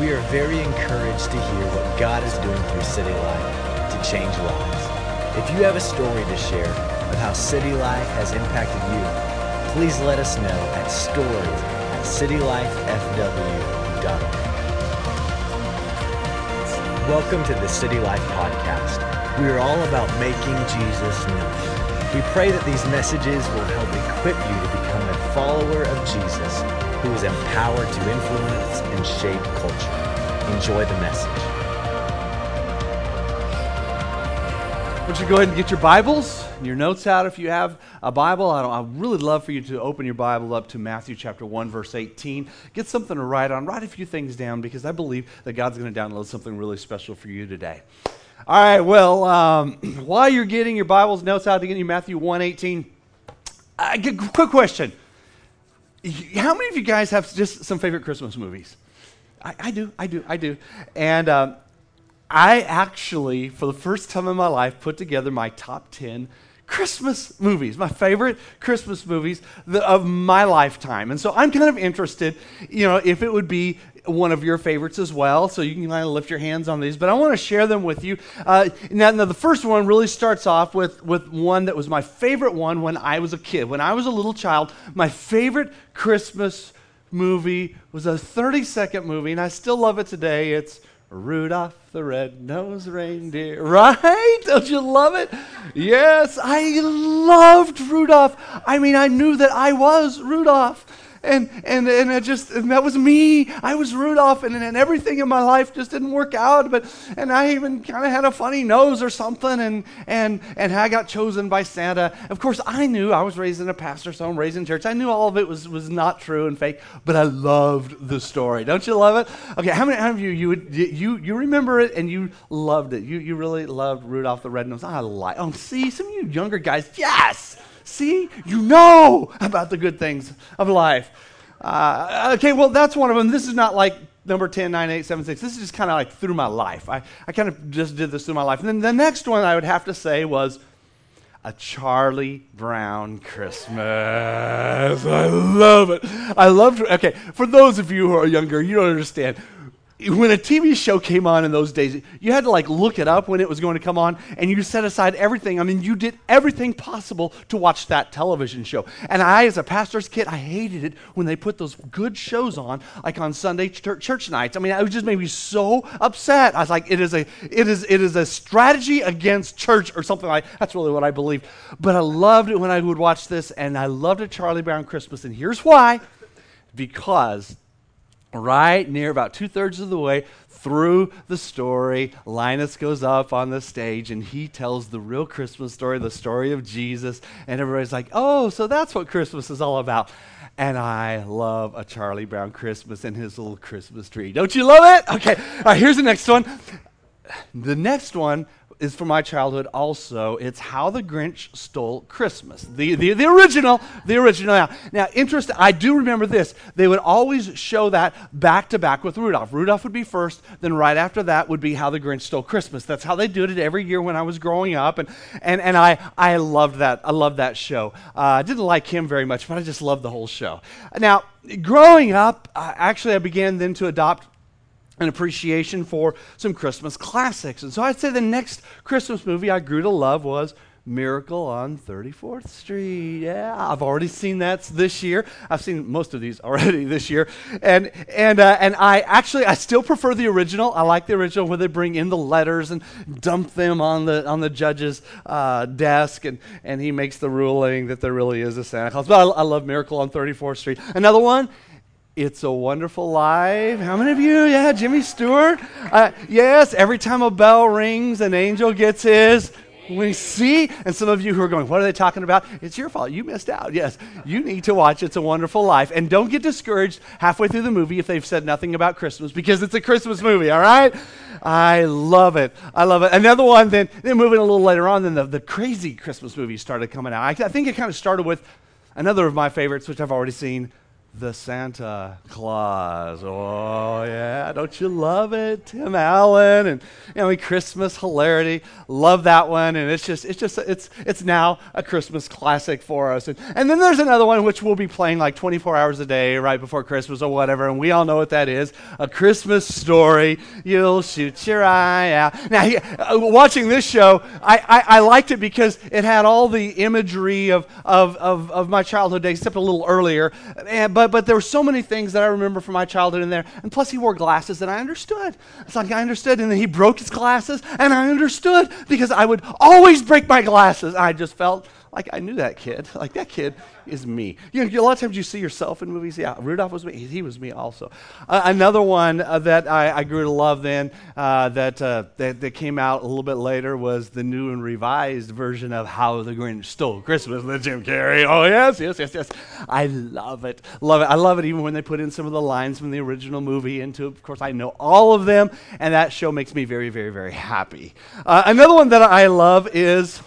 We are very encouraged to hear what God is doing through City Life to change lives. If you have a story to share of how City Life has impacted you, please let us know at stories at citylifefw.org. Welcome to the City Life Podcast. We are all about making Jesus known. We pray that these messages will help equip you to become a follower of Jesus who is empowered to influence and shape culture. Enjoy the message. Would you go ahead and get your Bibles your notes out if you have a Bible? I, I really love for you to open your Bible up to Matthew chapter 1, verse 18. Get something to write on. Write a few things down because I believe that God's going to download something really special for you today. All right, well, um, while you're getting your Bibles, notes out to get you Matthew 1, 18, uh, quick question. How many of you guys have just some favorite Christmas movies? I, I do, I do, I do. And um, I actually, for the first time in my life, put together my top 10 Christmas movies, my favorite Christmas movies of my lifetime. And so I'm kind of interested, you know, if it would be one of your favorites as well. So you can kind of lift your hands on these, but I want to share them with you. Uh, now, now, the first one really starts off with, with one that was my favorite one when I was a kid. When I was a little child, my favorite Christmas movie was a 30 second movie, and I still love it today. It's Rudolph the red-nosed reindeer. Right? Don't you love it? Yes, I loved Rudolph. I mean, I knew that I was Rudolph and and and I just and that was me. I was Rudolph, and, and everything in my life just didn't work out. But and I even kind of had a funny nose or something, and and and I got chosen by Santa. Of course, I knew I was raised in a pastor's home, raised in church. I knew all of it was was not true and fake, but I loved the story. Don't you love it? Okay, how many, how many of you you would you you remember it and you loved it? You you really loved Rudolph the Red-Nosed. I like. Oh, see, some of you younger guys, yes. See, you know about the good things of life. Uh, okay, well, that's one of them. This is not like number 10, 9, 8, 7, 6. This is just kind of like through my life. I, I kind of just did this through my life. And then the next one I would have to say was a Charlie Brown Christmas. I love it. I love, okay, for those of you who are younger, you don't understand when a TV show came on in those days, you had to like look it up when it was going to come on, and you set aside everything. I mean, you did everything possible to watch that television show. And I, as a pastor's kid, I hated it when they put those good shows on, like on Sunday church, church nights. I mean, it just made me so upset. I was like, it is a, it is, it is a strategy against church or something like. That's really what I believed. But I loved it when I would watch this, and I loved it, Charlie Brown Christmas. And here's why: because right near about two thirds of the way through the story, Linus goes up on the stage and he tells the real Christmas story, the story of Jesus. And everybody's like, oh, so that's what Christmas is all about. And I love a Charlie Brown Christmas and his little Christmas tree. Don't you love it? Okay, all right, here's the next one. The next one is from my childhood also. It's How the Grinch Stole Christmas. The, the, the original, the original. Now, now, interesting, I do remember this. They would always show that back to back with Rudolph. Rudolph would be first, then right after that would be How the Grinch Stole Christmas. That's how they did it every year when I was growing up. And, and, and I, I loved that. I loved that show. Uh, I didn't like him very much, but I just loved the whole show. Now, growing up, uh, actually, I began then to adopt an appreciation for some Christmas classics. And so I'd say the next Christmas movie I grew to love was Miracle on 34th Street. Yeah, I've already seen that this year. I've seen most of these already this year. And, and, uh, and I actually, I still prefer the original. I like the original where they bring in the letters and dump them on the, on the judge's uh, desk and, and he makes the ruling that there really is a Santa Claus. But I, I love Miracle on 34th Street. Another one it's a Wonderful Life. How many of you? Yeah, Jimmy Stewart. Uh, yes, every time a bell rings, an angel gets his. We see, and some of you who are going, what are they talking about? It's your fault. You missed out. Yes, you need to watch It's a Wonderful Life. And don't get discouraged halfway through the movie if they've said nothing about Christmas because it's a Christmas movie, all right? I love it. I love it. Another one, then, then moving a little later on, then the, the crazy Christmas movies started coming out. I, I think it kind of started with another of my favorites, which I've already seen the Santa Claus. Oh, yeah. Don't you love it? Tim Allen and you know, Christmas hilarity. Love that one. And it's just, it's just, it's, it's now a Christmas classic for us. And, and then there's another one which we'll be playing like 24 hours a day right before Christmas or whatever. And we all know what that is a Christmas story. You'll shoot your eye out. Now, uh, watching this show, I, I, I, liked it because it had all the imagery of, of, of, of my childhood days, except a little earlier. And, but but, but there were so many things that I remember from my childhood in there. And plus, he wore glasses, and I understood. It's like I understood. And then he broke his glasses, and I understood because I would always break my glasses. I just felt like I knew that kid. Like that kid is me. You know, a lot of times you see yourself in movies. Yeah, Rudolph was me. He was me also. Uh, another one uh, that I, I, grew to love then uh, that, uh, that, that came out a little bit later was the new and revised version of How the Grinch Stole Christmas with Jim Carrey. Oh yes, yes, yes, yes. I love it. Love it. I love it even when they put in some of the lines from the original movie into. Of course, I know all of them, and that show makes me very, very, very happy. Uh, another one that I love is.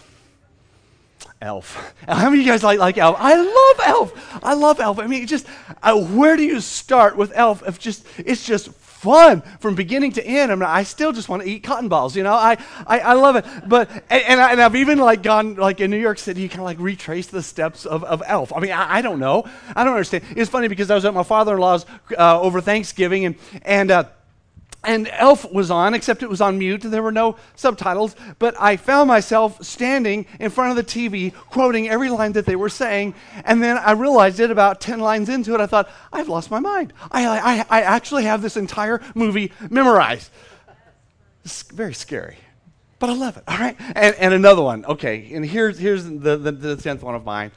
Elf. How many of you guys like, like Elf? I love Elf. I love Elf. I mean, just uh, where do you start with Elf? If just it's just fun from beginning to end. I mean, I still just want to eat cotton balls. You know, I I, I love it. But and, and, I, have even like gone like in New York City, you kind of like retrace the steps of, of Elf. I mean, I, I, don't know. I don't understand. It's funny because I was at my father-in-law's uh, over Thanksgiving and and. Uh, and Elf was on, except it was on mute. And there were no subtitles. But I found myself standing in front of the TV, quoting every line that they were saying. And then I realized it about 10 lines into it. I thought, I've lost my mind. I, I, I actually have this entire movie memorized. It's very scary. But I love it. All right. And, and another one. Okay. And here's, here's the, the, the 10th one of mine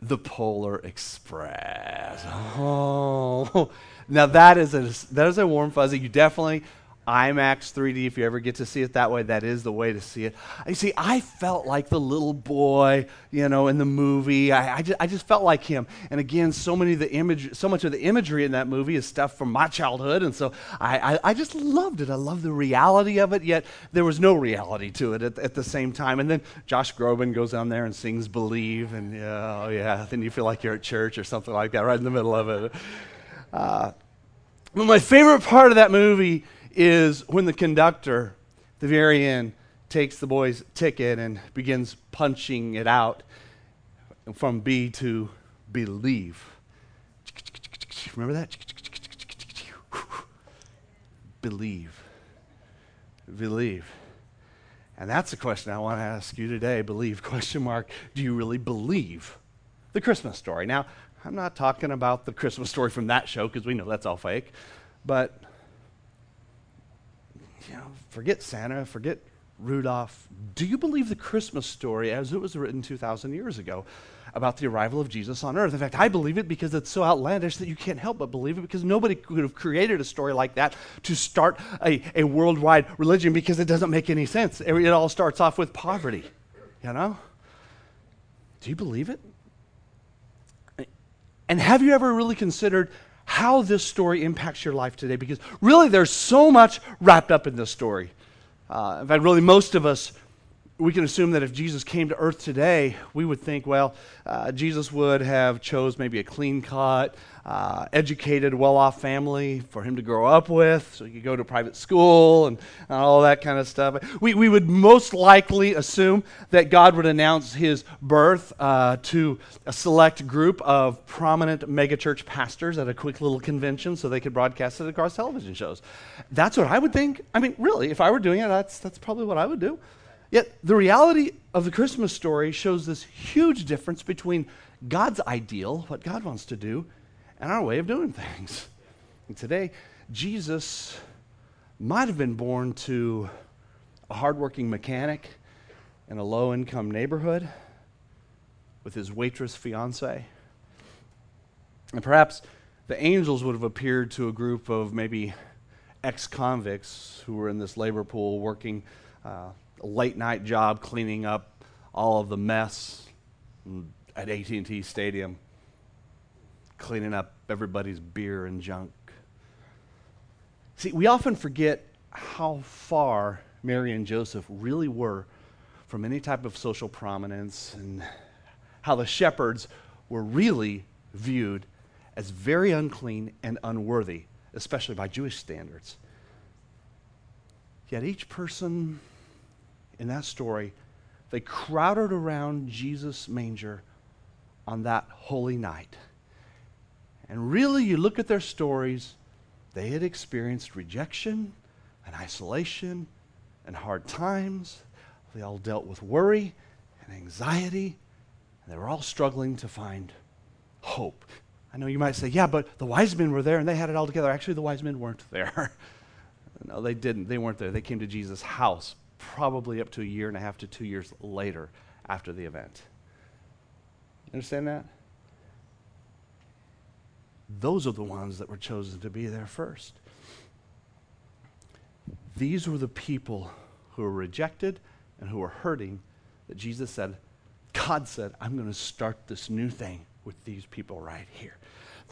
The Polar Express. Oh. Now that is a that is a warm fuzzy. You definitely IMAX 3D, if you ever get to see it that way, that is the way to see it. You see, I felt like the little boy, you know, in the movie. I, I, just, I just felt like him. And again, so many of the image, so much of the imagery in that movie is stuff from my childhood, and so I, I, I just loved it. I loved the reality of it. Yet there was no reality to it at, at the same time. And then Josh Groban goes on there and sings "Believe," and yeah, oh yeah, then you feel like you're at church or something like that, right in the middle of it. Uh, but my favorite part of that movie is when the conductor, at the very end, takes the boy's ticket and begins punching it out from B to believe. Remember that? Believe. Believe. And that's the question I want to ask you today. Believe, question mark. Do you really believe the Christmas story? Now, I'm not talking about the Christmas story from that show because we know that's all fake. But, you know, forget Santa, forget Rudolph. Do you believe the Christmas story as it was written 2,000 years ago about the arrival of Jesus on earth? In fact, I believe it because it's so outlandish that you can't help but believe it because nobody could have created a story like that to start a, a worldwide religion because it doesn't make any sense. It all starts off with poverty, you know? Do you believe it? And have you ever really considered how this story impacts your life today? Because really, there's so much wrapped up in this story. Uh, in fact, really, most of us we can assume that if Jesus came to earth today, we would think, well, uh, Jesus would have chose maybe a clean cut, uh, educated, well-off family for him to grow up with, so he could go to private school and, and all that kind of stuff. We, we would most likely assume that God would announce his birth uh, to a select group of prominent megachurch pastors at a quick little convention so they could broadcast it across television shows. That's what I would think. I mean, really, if I were doing it, that's, that's probably what I would do. Yet the reality of the Christmas story shows this huge difference between God's ideal, what God wants to do, and our way of doing things. And today, Jesus might have been born to a hardworking mechanic in a low income neighborhood with his waitress fiance. And perhaps the angels would have appeared to a group of maybe ex convicts who were in this labor pool working uh, late night job cleaning up all of the mess at AT&T Stadium, cleaning up everybody's beer and junk. See, we often forget how far Mary and Joseph really were from any type of social prominence and how the shepherds were really viewed as very unclean and unworthy, especially by Jewish standards. Yet each person in that story, they crowded around Jesus' manger on that holy night. And really, you look at their stories, they had experienced rejection and isolation and hard times. They all dealt with worry and anxiety, and they were all struggling to find hope. I know you might say, yeah, but the wise men were there and they had it all together. Actually, the wise men weren't there. no, they didn't. They weren't there. They came to Jesus' house probably up to a year and a half to two years later after the event. Understand that? Those are the ones that were chosen to be there first. These were the people who were rejected and who were hurting that Jesus said, God said, I'm going to start this new thing with these people right here.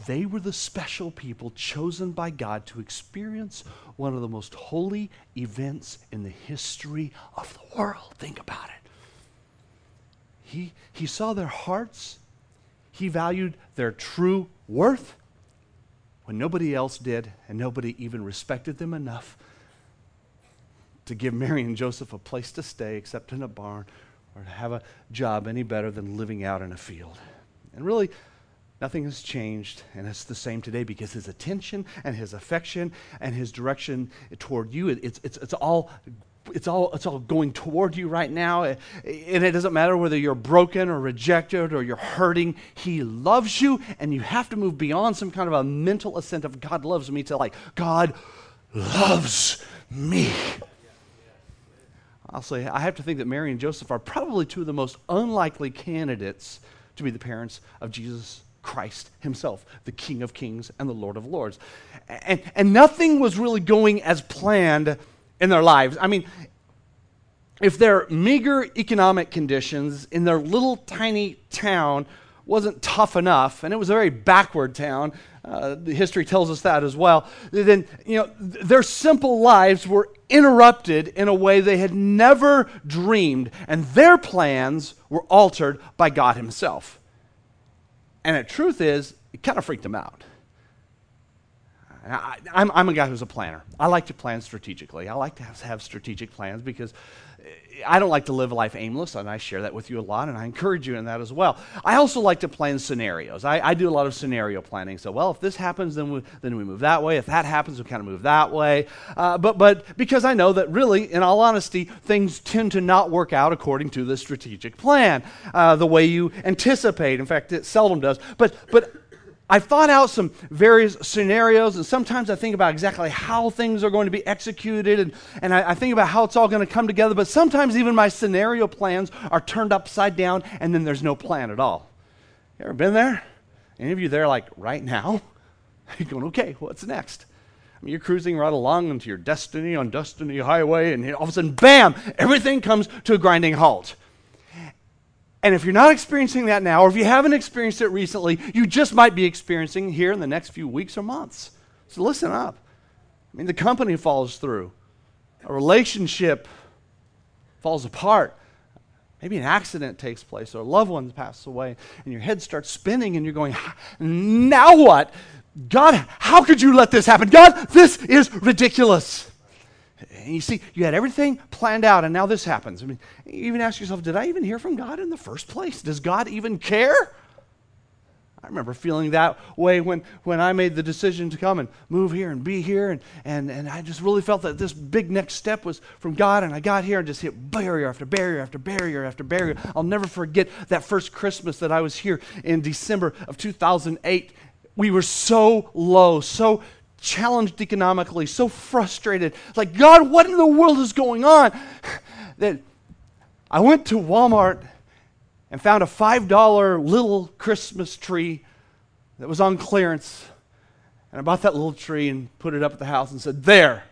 They were the special people chosen by God to experience one of the most holy events in the history of the world. Think about it. He, he saw their hearts, he valued their true worth when nobody else did, and nobody even respected them enough to give Mary and Joseph a place to stay except in a barn or to have a job any better than living out in a field. And really, nothing has changed, and it's the same today because his attention and his affection and his direction toward you, it's, it's, it's all it's all, it's all going toward you right now. Eh, and it doesn't matter whether you're broken or rejected or you're hurting. He loves you, and you have to move beyond some kind of a mental assent of God loves me to like, God loves me. I'll say, I have to think that Mary and Joseph are probably two of the most unlikely candidates to be the parents of Jesus Christ himself, the King of Kings and the Lord of Lords. And, and nothing was really going as planned in their lives. I mean, if their meager economic conditions in their little tiny town wasn't tough enough, and it was a very backward town, uh, the history tells us that as well, then you know their simple lives were interrupted in a way they had never dreamed, and their plans were altered by God Himself. And the truth is, it kind of freaked them out. I, am a guy who's a planner. I like to plan strategically. I like to have, have, strategic plans because I don't like to live a life aimless, and I share that with you a lot, and I encourage you in that as well. I also like to plan scenarios. I, I do a lot of scenario planning. So, well, if this happens, then we, then we move that way. If that happens, we kind of move that way. Uh, but, but because I know that really, in all honesty, things tend to not work out according to the strategic plan, uh, the way you anticipate. In fact, it seldom does. But, but I've thought out some various scenarios, and sometimes I think about exactly how things are going to be executed, and, and I, I think about how it's all going to come together. But sometimes even my scenario plans are turned upside down, and then there's no plan at all. You ever been there? Any of you there, like right now? You're going, okay, what's next? I mean, you're cruising right along into your destiny on Destiny Highway, and all of a sudden, bam, everything comes to a grinding halt. And if you're not experiencing that now, or if you haven't experienced it recently, you just might be experiencing here in the next few weeks or months. So listen up. I mean, the company falls through, a relationship falls apart. Maybe an accident takes place or a loved one passes away, and your head starts spinning, and you're going, Now what? God, how could you let this happen? God, this is ridiculous. And you see, you had everything planned out, and now this happens. I mean, you even ask yourself, did I even hear from God in the first place? Does God even care? I remember feeling that way when, when I made the decision to come and move here and be here. And, and, and I just really felt that this big next step was from God. And I got here and just hit barrier after barrier after barrier after barrier. I'll never forget that first Christmas that I was here in December of 2008. We were so low, so challenged economically, so frustrated. Like, God, what in the world is going on? That I went to Walmart and found a $5 little Christmas tree that was on clearance. And I bought that little tree and put it up at the house and said, There,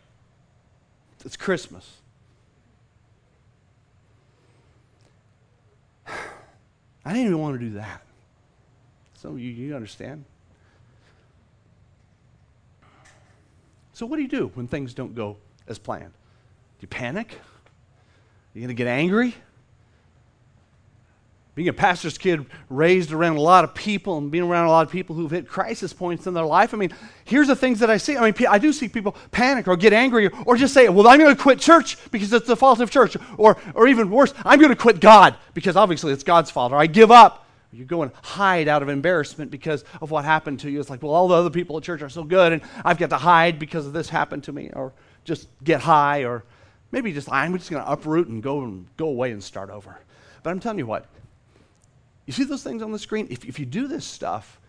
it's Christmas. I didn't even want to do that. So you, you understand. So, what do you do when things don't go as planned? Do you panic? Are you going to get angry? being a pastor's kid raised around a lot of people and being around a lot of people who've hit crisis points in their life, I mean, here's the things that I see. I mean, I do see people panic or get angry or just say, well, I'm going to quit church because it's the fault of church. Or, or even worse, I'm going to quit God because obviously it's God's fault. Or I give up. You go and hide out of embarrassment because of what happened to you. It's like, well, all the other people at church are so good and I've got to hide because of this happened to me. Or just get high or maybe just, I'm just going to uproot and go and go away and start over. But I'm telling you what, you see those things on the screen? If, if you do this stuff,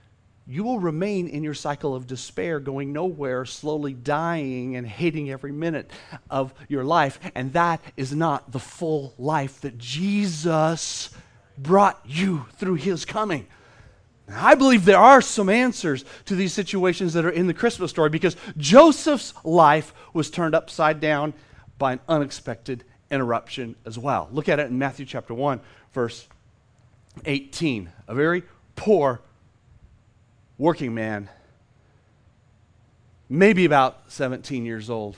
you will remain in your cycle of despair, going nowhere, slowly dying and hating every minute of your life. And that is not the full life that Jesus brought you through his coming. Now, I believe there are some answers to these situations that are in the Christmas story because Joseph's life was turned upside down by an unexpected interruption as well. Look at it in Matthew chapter 1, verse 18. A very poor working man, maybe about 17 years old.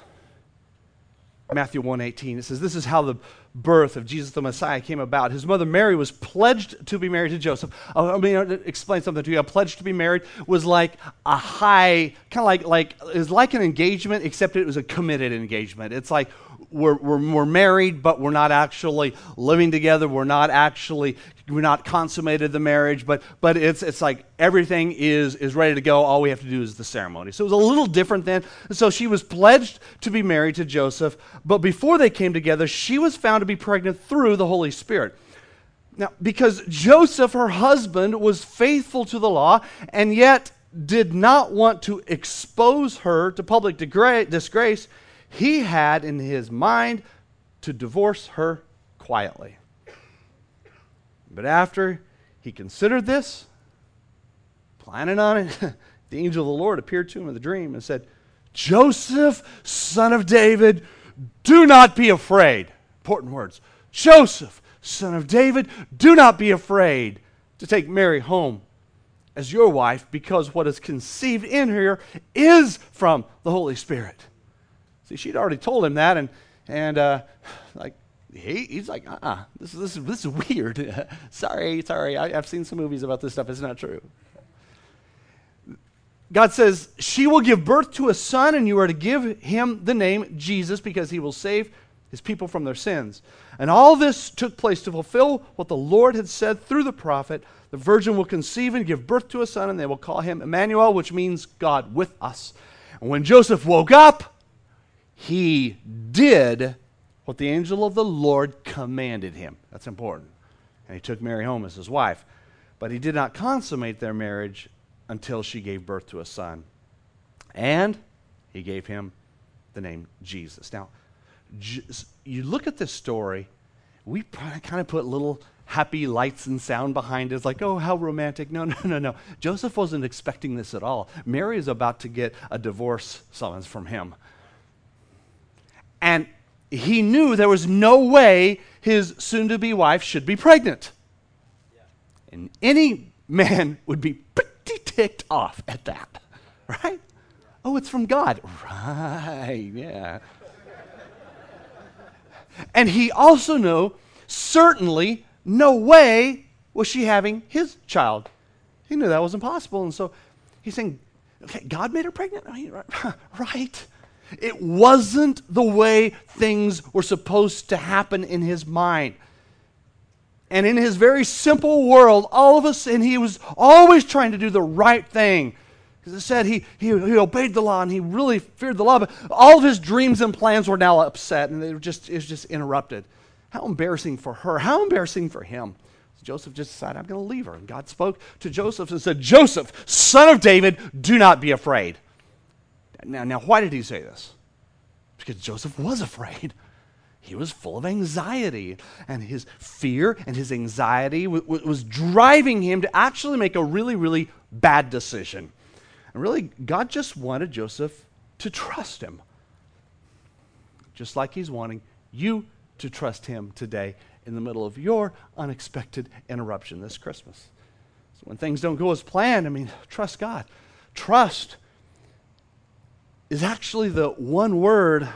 Matthew 1:18 it says this is how the birth of Jesus the Messiah came about. His mother Mary was pledged to be married to Joseph. Oh, let me uh, explain something to you. A pledge to be married was like a high, kind of like like is like an engagement, except it was a committed engagement. It's like we're, we're, we're married, but we're not actually living together. We're not actually, we're not consummated the marriage, but, but it's, it's like everything is, is ready to go. All we have to do is the ceremony. So it was a little different then. So she was pledged to be married to Joseph, but before they came together, she was found to be pregnant through the Holy Spirit. Now, because Joseph, her husband, was faithful to the law and yet did not want to expose her to public disgrace, he had in his mind to divorce her quietly. But after he considered this, planning on it, the angel of the Lord appeared to him in the dream and said, Joseph, son of David, do not be afraid. Important words. Joseph, son of David, do not be afraid to take Mary home as your wife because what is conceived in her is from the Holy Spirit. See, she'd already told him that, and, and uh, like, he, he's like, uh uh this, this, this is weird. sorry, sorry, I, I've seen some movies about this stuff. It's not true. God says, She will give birth to a son, and you are to give him the name Jesus because he will save his people from their sins. And all this took place to fulfill what the Lord had said through the prophet the virgin will conceive and give birth to a son, and they will call him Emmanuel, which means God with us. And when Joseph woke up, he did what the angel of the Lord commanded him. That's important. And he took Mary home as his wife. But he did not consummate their marriage until she gave birth to a son. And he gave him the name Jesus. Now, you look at this story, we kind of put little happy lights and sound behind it. It's like, oh, how romantic. No, no, no, no. Joseph wasn't expecting this at all. Mary is about to get a divorce summons from him. And he knew there was no way his soon to be wife should be pregnant. And any man would be pretty ticked off at that, right? Oh, it's from God. Right, yeah. and he also knew certainly no way was she having his child. He knew that was impossible. And so he's saying, okay, God made her pregnant? right. It wasn't the way things were supposed to happen in his mind. And in his very simple world, all of us, and he was always trying to do the right thing. Because it said he, he, he obeyed the law and he really feared the law, but all of his dreams and plans were now upset and they were just, it was just interrupted. How embarrassing for her. How embarrassing for him. Joseph just decided, I'm going to leave her. And God spoke to Joseph and said, Joseph, son of David, do not be afraid. Now, now, why did he say this? Because Joseph was afraid. He was full of anxiety, and his fear and his anxiety w- w- was driving him to actually make a really, really bad decision. And really, God just wanted Joseph to trust him, just like he's wanting you to trust him today in the middle of your unexpected interruption this Christmas. So when things don't go as planned, I mean, trust God. Trust is actually the one word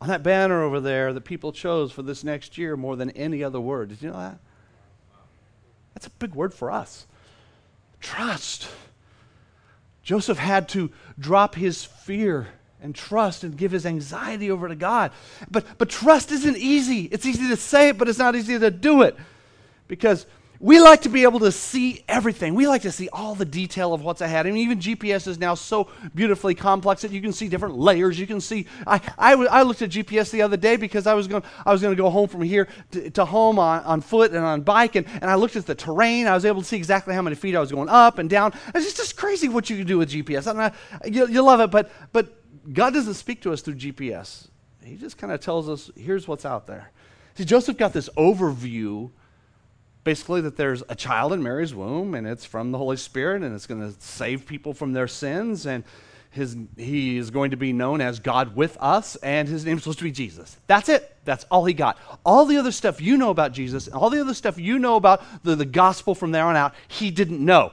on that banner over there that people chose for this next year more than any other word. Did you know that? That's a big word for us. Trust. Joseph had to drop his fear and trust and give his anxiety over to God. But, but trust isn't easy. It's easy to say it, but it's not easy to do it. Because we like to be able to see everything. We like to see all the detail of what's ahead. I mean, even GPS is now so beautifully complex that you can see different layers. You can see. I, looked at GPS the other day because I was going I was going to go home from here to, to home on, on foot and on bike, and, and I looked at the terrain. I was able to see exactly how many feet I was going up and down. It's just, just crazy what you can do with GPS. I, you, you love it, but but God doesn't speak to us through GPS. He just kind of tells us, here's what's out there. See, Joseph got this overview basically that there's a child in Mary's womb and it's from the Holy Spirit and it's going to save people from their sins and his, he is going to be known as God with us and his name is supposed to be Jesus. That's it. That's all he got. All the other stuff you know about Jesus, and all the other stuff you know about the, the gospel from there on out, he didn't know.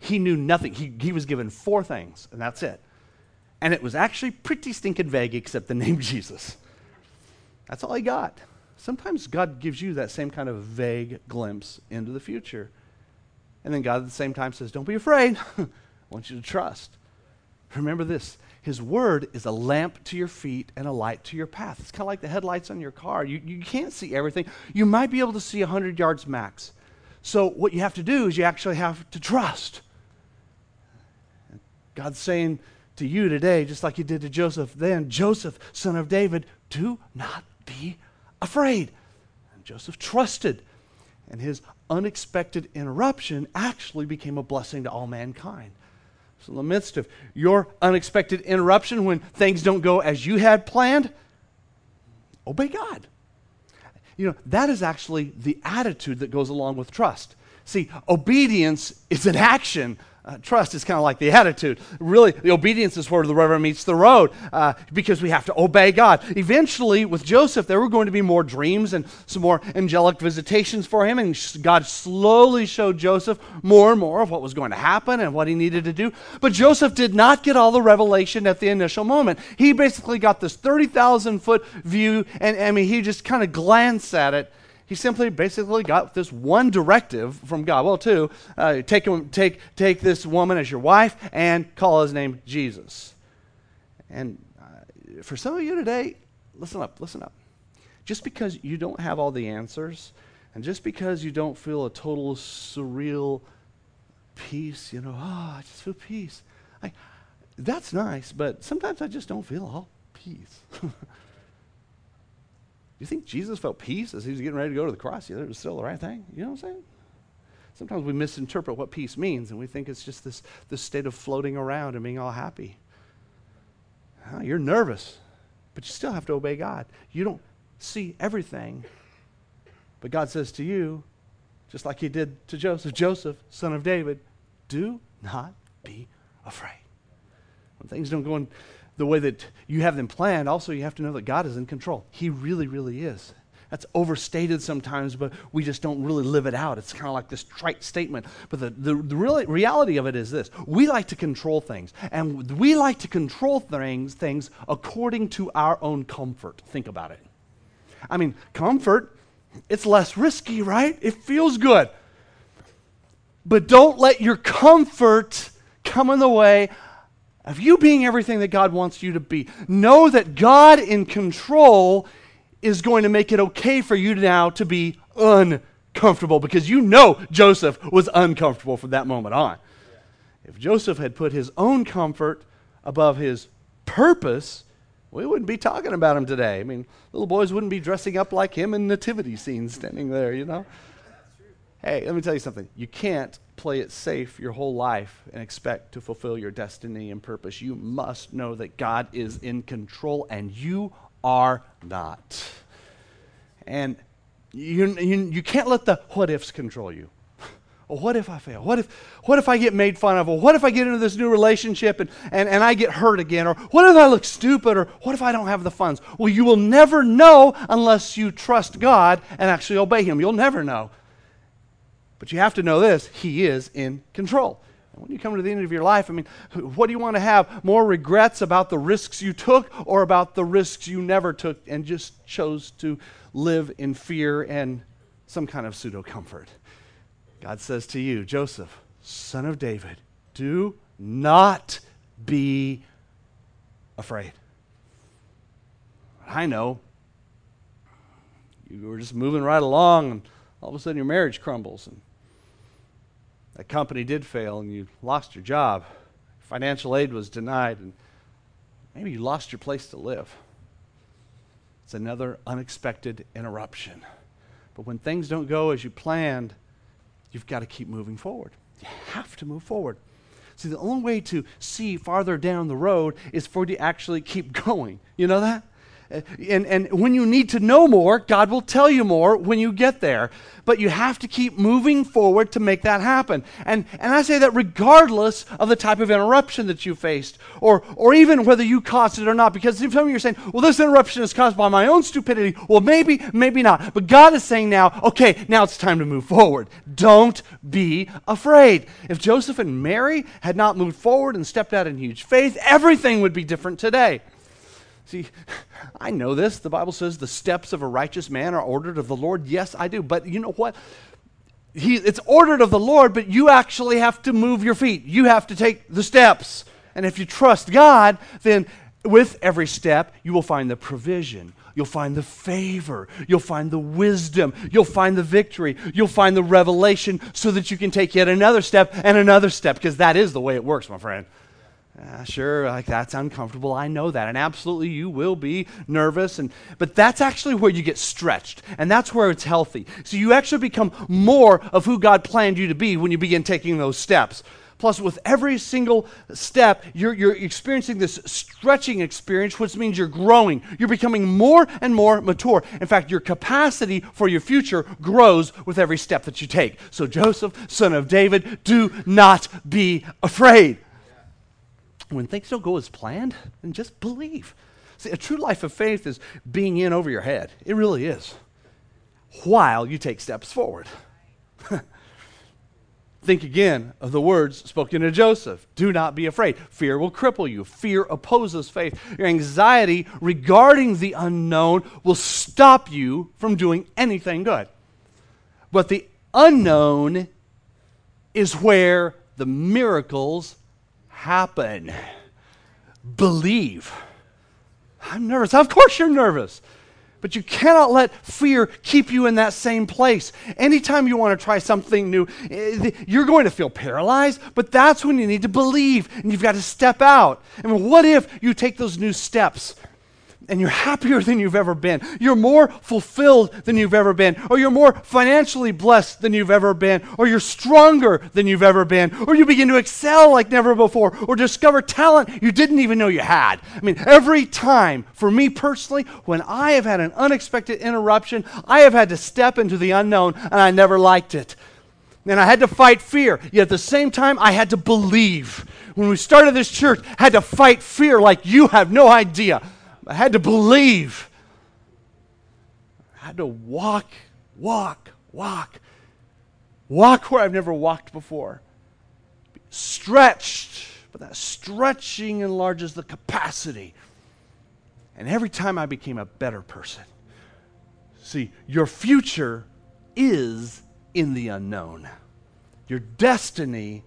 He knew nothing. He, he was given four things and that's it. And it was actually pretty stinking vague except the name Jesus. That's all he got. Sometimes God gives you that same kind of vague glimpse into the future. And then God at the same time says, Don't be afraid. I want you to trust. Remember this His word is a lamp to your feet and a light to your path. It's kind of like the headlights on your car. You, you can't see everything. You might be able to see 100 yards max. So, what you have to do is you actually have to trust. God's saying to you today, just like He did to Joseph then, Joseph, son of David, do not be afraid. And Joseph trusted, and his unexpected interruption actually became a blessing to all mankind. So, in the midst of your unexpected interruption, when things don't go as you had planned, obey God. You know, that is actually the attitude that goes along with trust. See, obedience is an action uh, trust is kind of like the attitude. Really, the obedience is where the rubber meets the road uh, because we have to obey God. Eventually, with Joseph, there were going to be more dreams and some more angelic visitations for him, and God slowly showed Joseph more and more of what was going to happen and what he needed to do. But Joseph did not get all the revelation at the initial moment. He basically got this 30,000 foot view, and I mean, he just kind of glanced at it he simply basically got this one directive from God. Well, two, uh, take, him, take, take this woman as your wife and call his name Jesus. And uh, for some of you today, listen up, listen up. Just because you don't have all the answers, and just because you don't feel a total surreal peace, you know, oh, I just feel peace. I, that's nice, but sometimes I just don't feel all peace. you think Jesus felt peace as he was getting ready to go to the cross? Yeah, it was still the right thing. You know what I'm saying? Sometimes we misinterpret what peace means and we think it's just this, this state of floating around and being all happy. Oh, you're nervous, but you still have to obey God. You don't see everything, but God says to you, just like he did to Joseph, Joseph, son of David, do not be afraid. When things don't go in the way that you have them planned, also you have to know that God is in control. He really, really is. That's overstated sometimes, but we just don't really live it out. It's kind of like this trite statement. But the, the, the really, reality of it is this we like to control things, and we like to control things, things according to our own comfort. Think about it. I mean, comfort, it's less risky, right? It feels good. But don't let your comfort come in the way of you being everything that God wants you to be. Know that God in control is going to make it okay for you now to be uncomfortable because you know Joseph was uncomfortable from that moment on. If Joseph had put his own comfort above his purpose, we wouldn't be talking about him today. I mean, little boys wouldn't be dressing up like him in nativity scenes standing there, you know? Hey, let me tell you something. You can't play it safe your whole life and expect to fulfill your destiny and purpose. You must know that God is in control and you are not. And you, you, you can't let the what ifs control you. What if I fail? What if, what if I get made fun of? Or what if I get into this new relationship and, and, and I get hurt again? Or what if I look stupid? Or what if I don't have the funds? Well, you will never know unless you trust God and actually obey Him. You'll never know. But you have to know this He is in control. And when you come to the end of your life, I mean, what do you want to have? More regrets about the risks you took or about the risks you never took and just chose to live in fear and some kind of pseudo comfort? God says to you, Joseph, son of David, do not be afraid. I know you were just moving right along, and all of a sudden your marriage crumbles, and that company did fail, and you lost your job. Financial aid was denied, and maybe you lost your place to live. It's another unexpected interruption. But when things don't go as you planned, you've got to keep moving forward. You have to move forward. See, the only way to see farther down the road is for you to actually keep going. You know that? Uh, and, and when you need to know more, God will tell you more when you get there. But you have to keep moving forward to make that happen. And, and I say that regardless of the type of interruption that you faced, or, or even whether you caused it or not. Because some of you are saying, well, this interruption is caused by my own stupidity. Well, maybe, maybe not. But God is saying now, okay, now it's time to move forward. Don't be afraid. If Joseph and Mary had not moved forward and stepped out in huge faith, everything would be different today. See, I know this. The Bible says the steps of a righteous man are ordered of the Lord. Yes, I do. But you know what? He, it's ordered of the Lord, but you actually have to move your feet. You have to take the steps. And if you trust God, then with every step, you will find the provision. You'll find the favor. You'll find the wisdom. You'll find the victory. You'll find the revelation so that you can take yet another step and another step, because that is the way it works, my friend. Uh, sure, like that's uncomfortable. I know that. And absolutely you will be nervous and but that's actually where you get stretched. And that's where it's healthy. So you actually become more of who God planned you to be when you begin taking those steps. Plus, with every single step, you're, you're experiencing this stretching experience, which means you're growing. You're becoming more and more mature. In fact, your capacity for your future grows with every step that you take. So, Joseph, son of David, do not be afraid when things don't go as planned, then just believe. See, a true life of faith is being in over your head. It really is. While you take steps forward. Think again of the words spoken to Joseph. Do not be afraid. Fear will cripple you. Fear opposes faith. Your anxiety regarding the unknown will stop you from doing anything good. But the unknown is where the miracles happen. Believe. I'm nervous. Of course, you're nervous. But you cannot let fear keep you in that same place. Anytime you want to try something new, eh, you're going to feel paralyzed, but that's when you need to believe and you've got to step out. I mean, what if you take those new steps and you're happier than you've ever been. You're more fulfilled than you've ever been. Or you're more financially blessed than you've ever been. Or you're stronger than you've ever been. Or you begin to excel like never before. Or discover talent you didn't even know you had. I mean, every time, for me personally, when I have had an unexpected interruption, I have had to step into the unknown and I never liked it. And I had to fight fear. Yet at the same time, I had to believe. When we started this church, I had to fight fear like you have no idea. I had to believe. I had to walk, walk, walk. Walk where I've never walked before. Stretched, but that stretching enlarges the capacity. And every time I became a better person. See, your future is in the unknown. Your destiny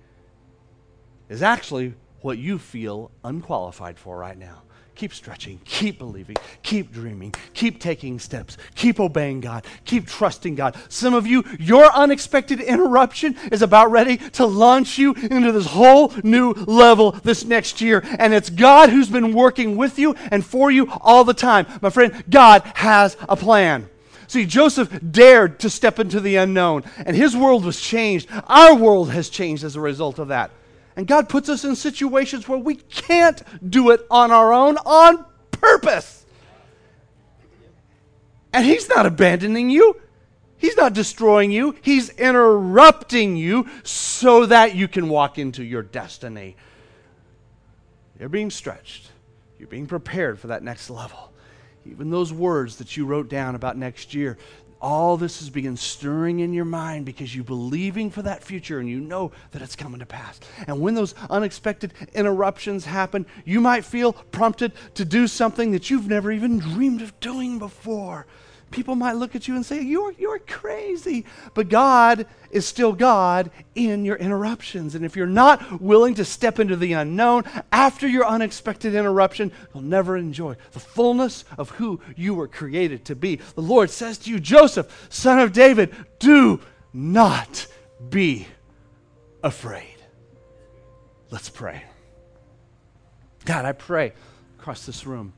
is actually what you feel unqualified for right now. Keep stretching, keep believing, keep dreaming, keep taking steps, keep obeying God, keep trusting God. Some of you, your unexpected interruption is about ready to launch you into this whole new level this next year. And it's God who's been working with you and for you all the time. My friend, God has a plan. See, Joseph dared to step into the unknown, and his world was changed. Our world has changed as a result of that. And God puts us in situations where we can't do it on our own on purpose. And He's not abandoning you. He's not destroying you. He's interrupting you so that you can walk into your destiny. You're being stretched. You're being prepared for that next level. Even those words that you wrote down about next year, all this has being stirring in your mind because you're believing for that future and you know that it's coming to pass. And when those unexpected interruptions happen, you might feel prompted to do something that you've never even dreamed of doing before. People might look at you and say, You're, you're crazy. But God is still God in your interruptions. And if you're not willing to step into the unknown after your unexpected interruption, you'll never enjoy the fullness of who you were created to be. The Lord says to you, Joseph, son of David, do not be afraid. Let's pray. God, I pray across this room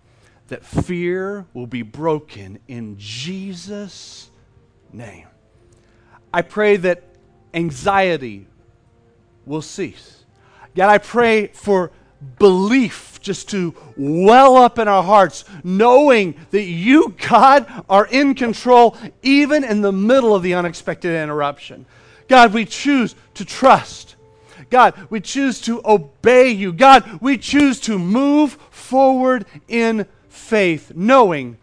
that fear will be broken in Jesus' name. I pray that anxiety will cease. God, I pray for belief just to well up in our hearts, knowing that you, God, are in control even in the middle of the unexpected interruption. God, we choose to trust. God, we choose to obey you. God, we choose to move forward in faith, knowing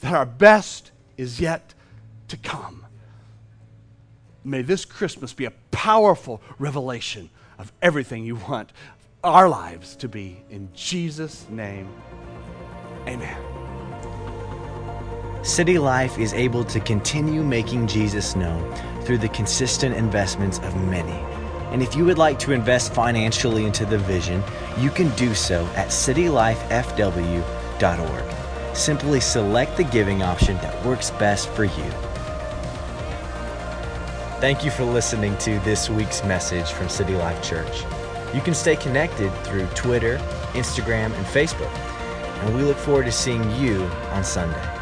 that our best is yet to come. May this Christmas be a powerful revelation of everything you want our lives to be. In Jesus' name, amen. City Life is able to continue making Jesus known through the consistent investments of many. And if you would like to invest financially into the vision, you can do so at Simply select the giving option that works best for you. Thank you for listening to this week's message from City Life Church. You can stay connected through Twitter, Instagram, and Facebook. And we look forward to seeing you on Sunday.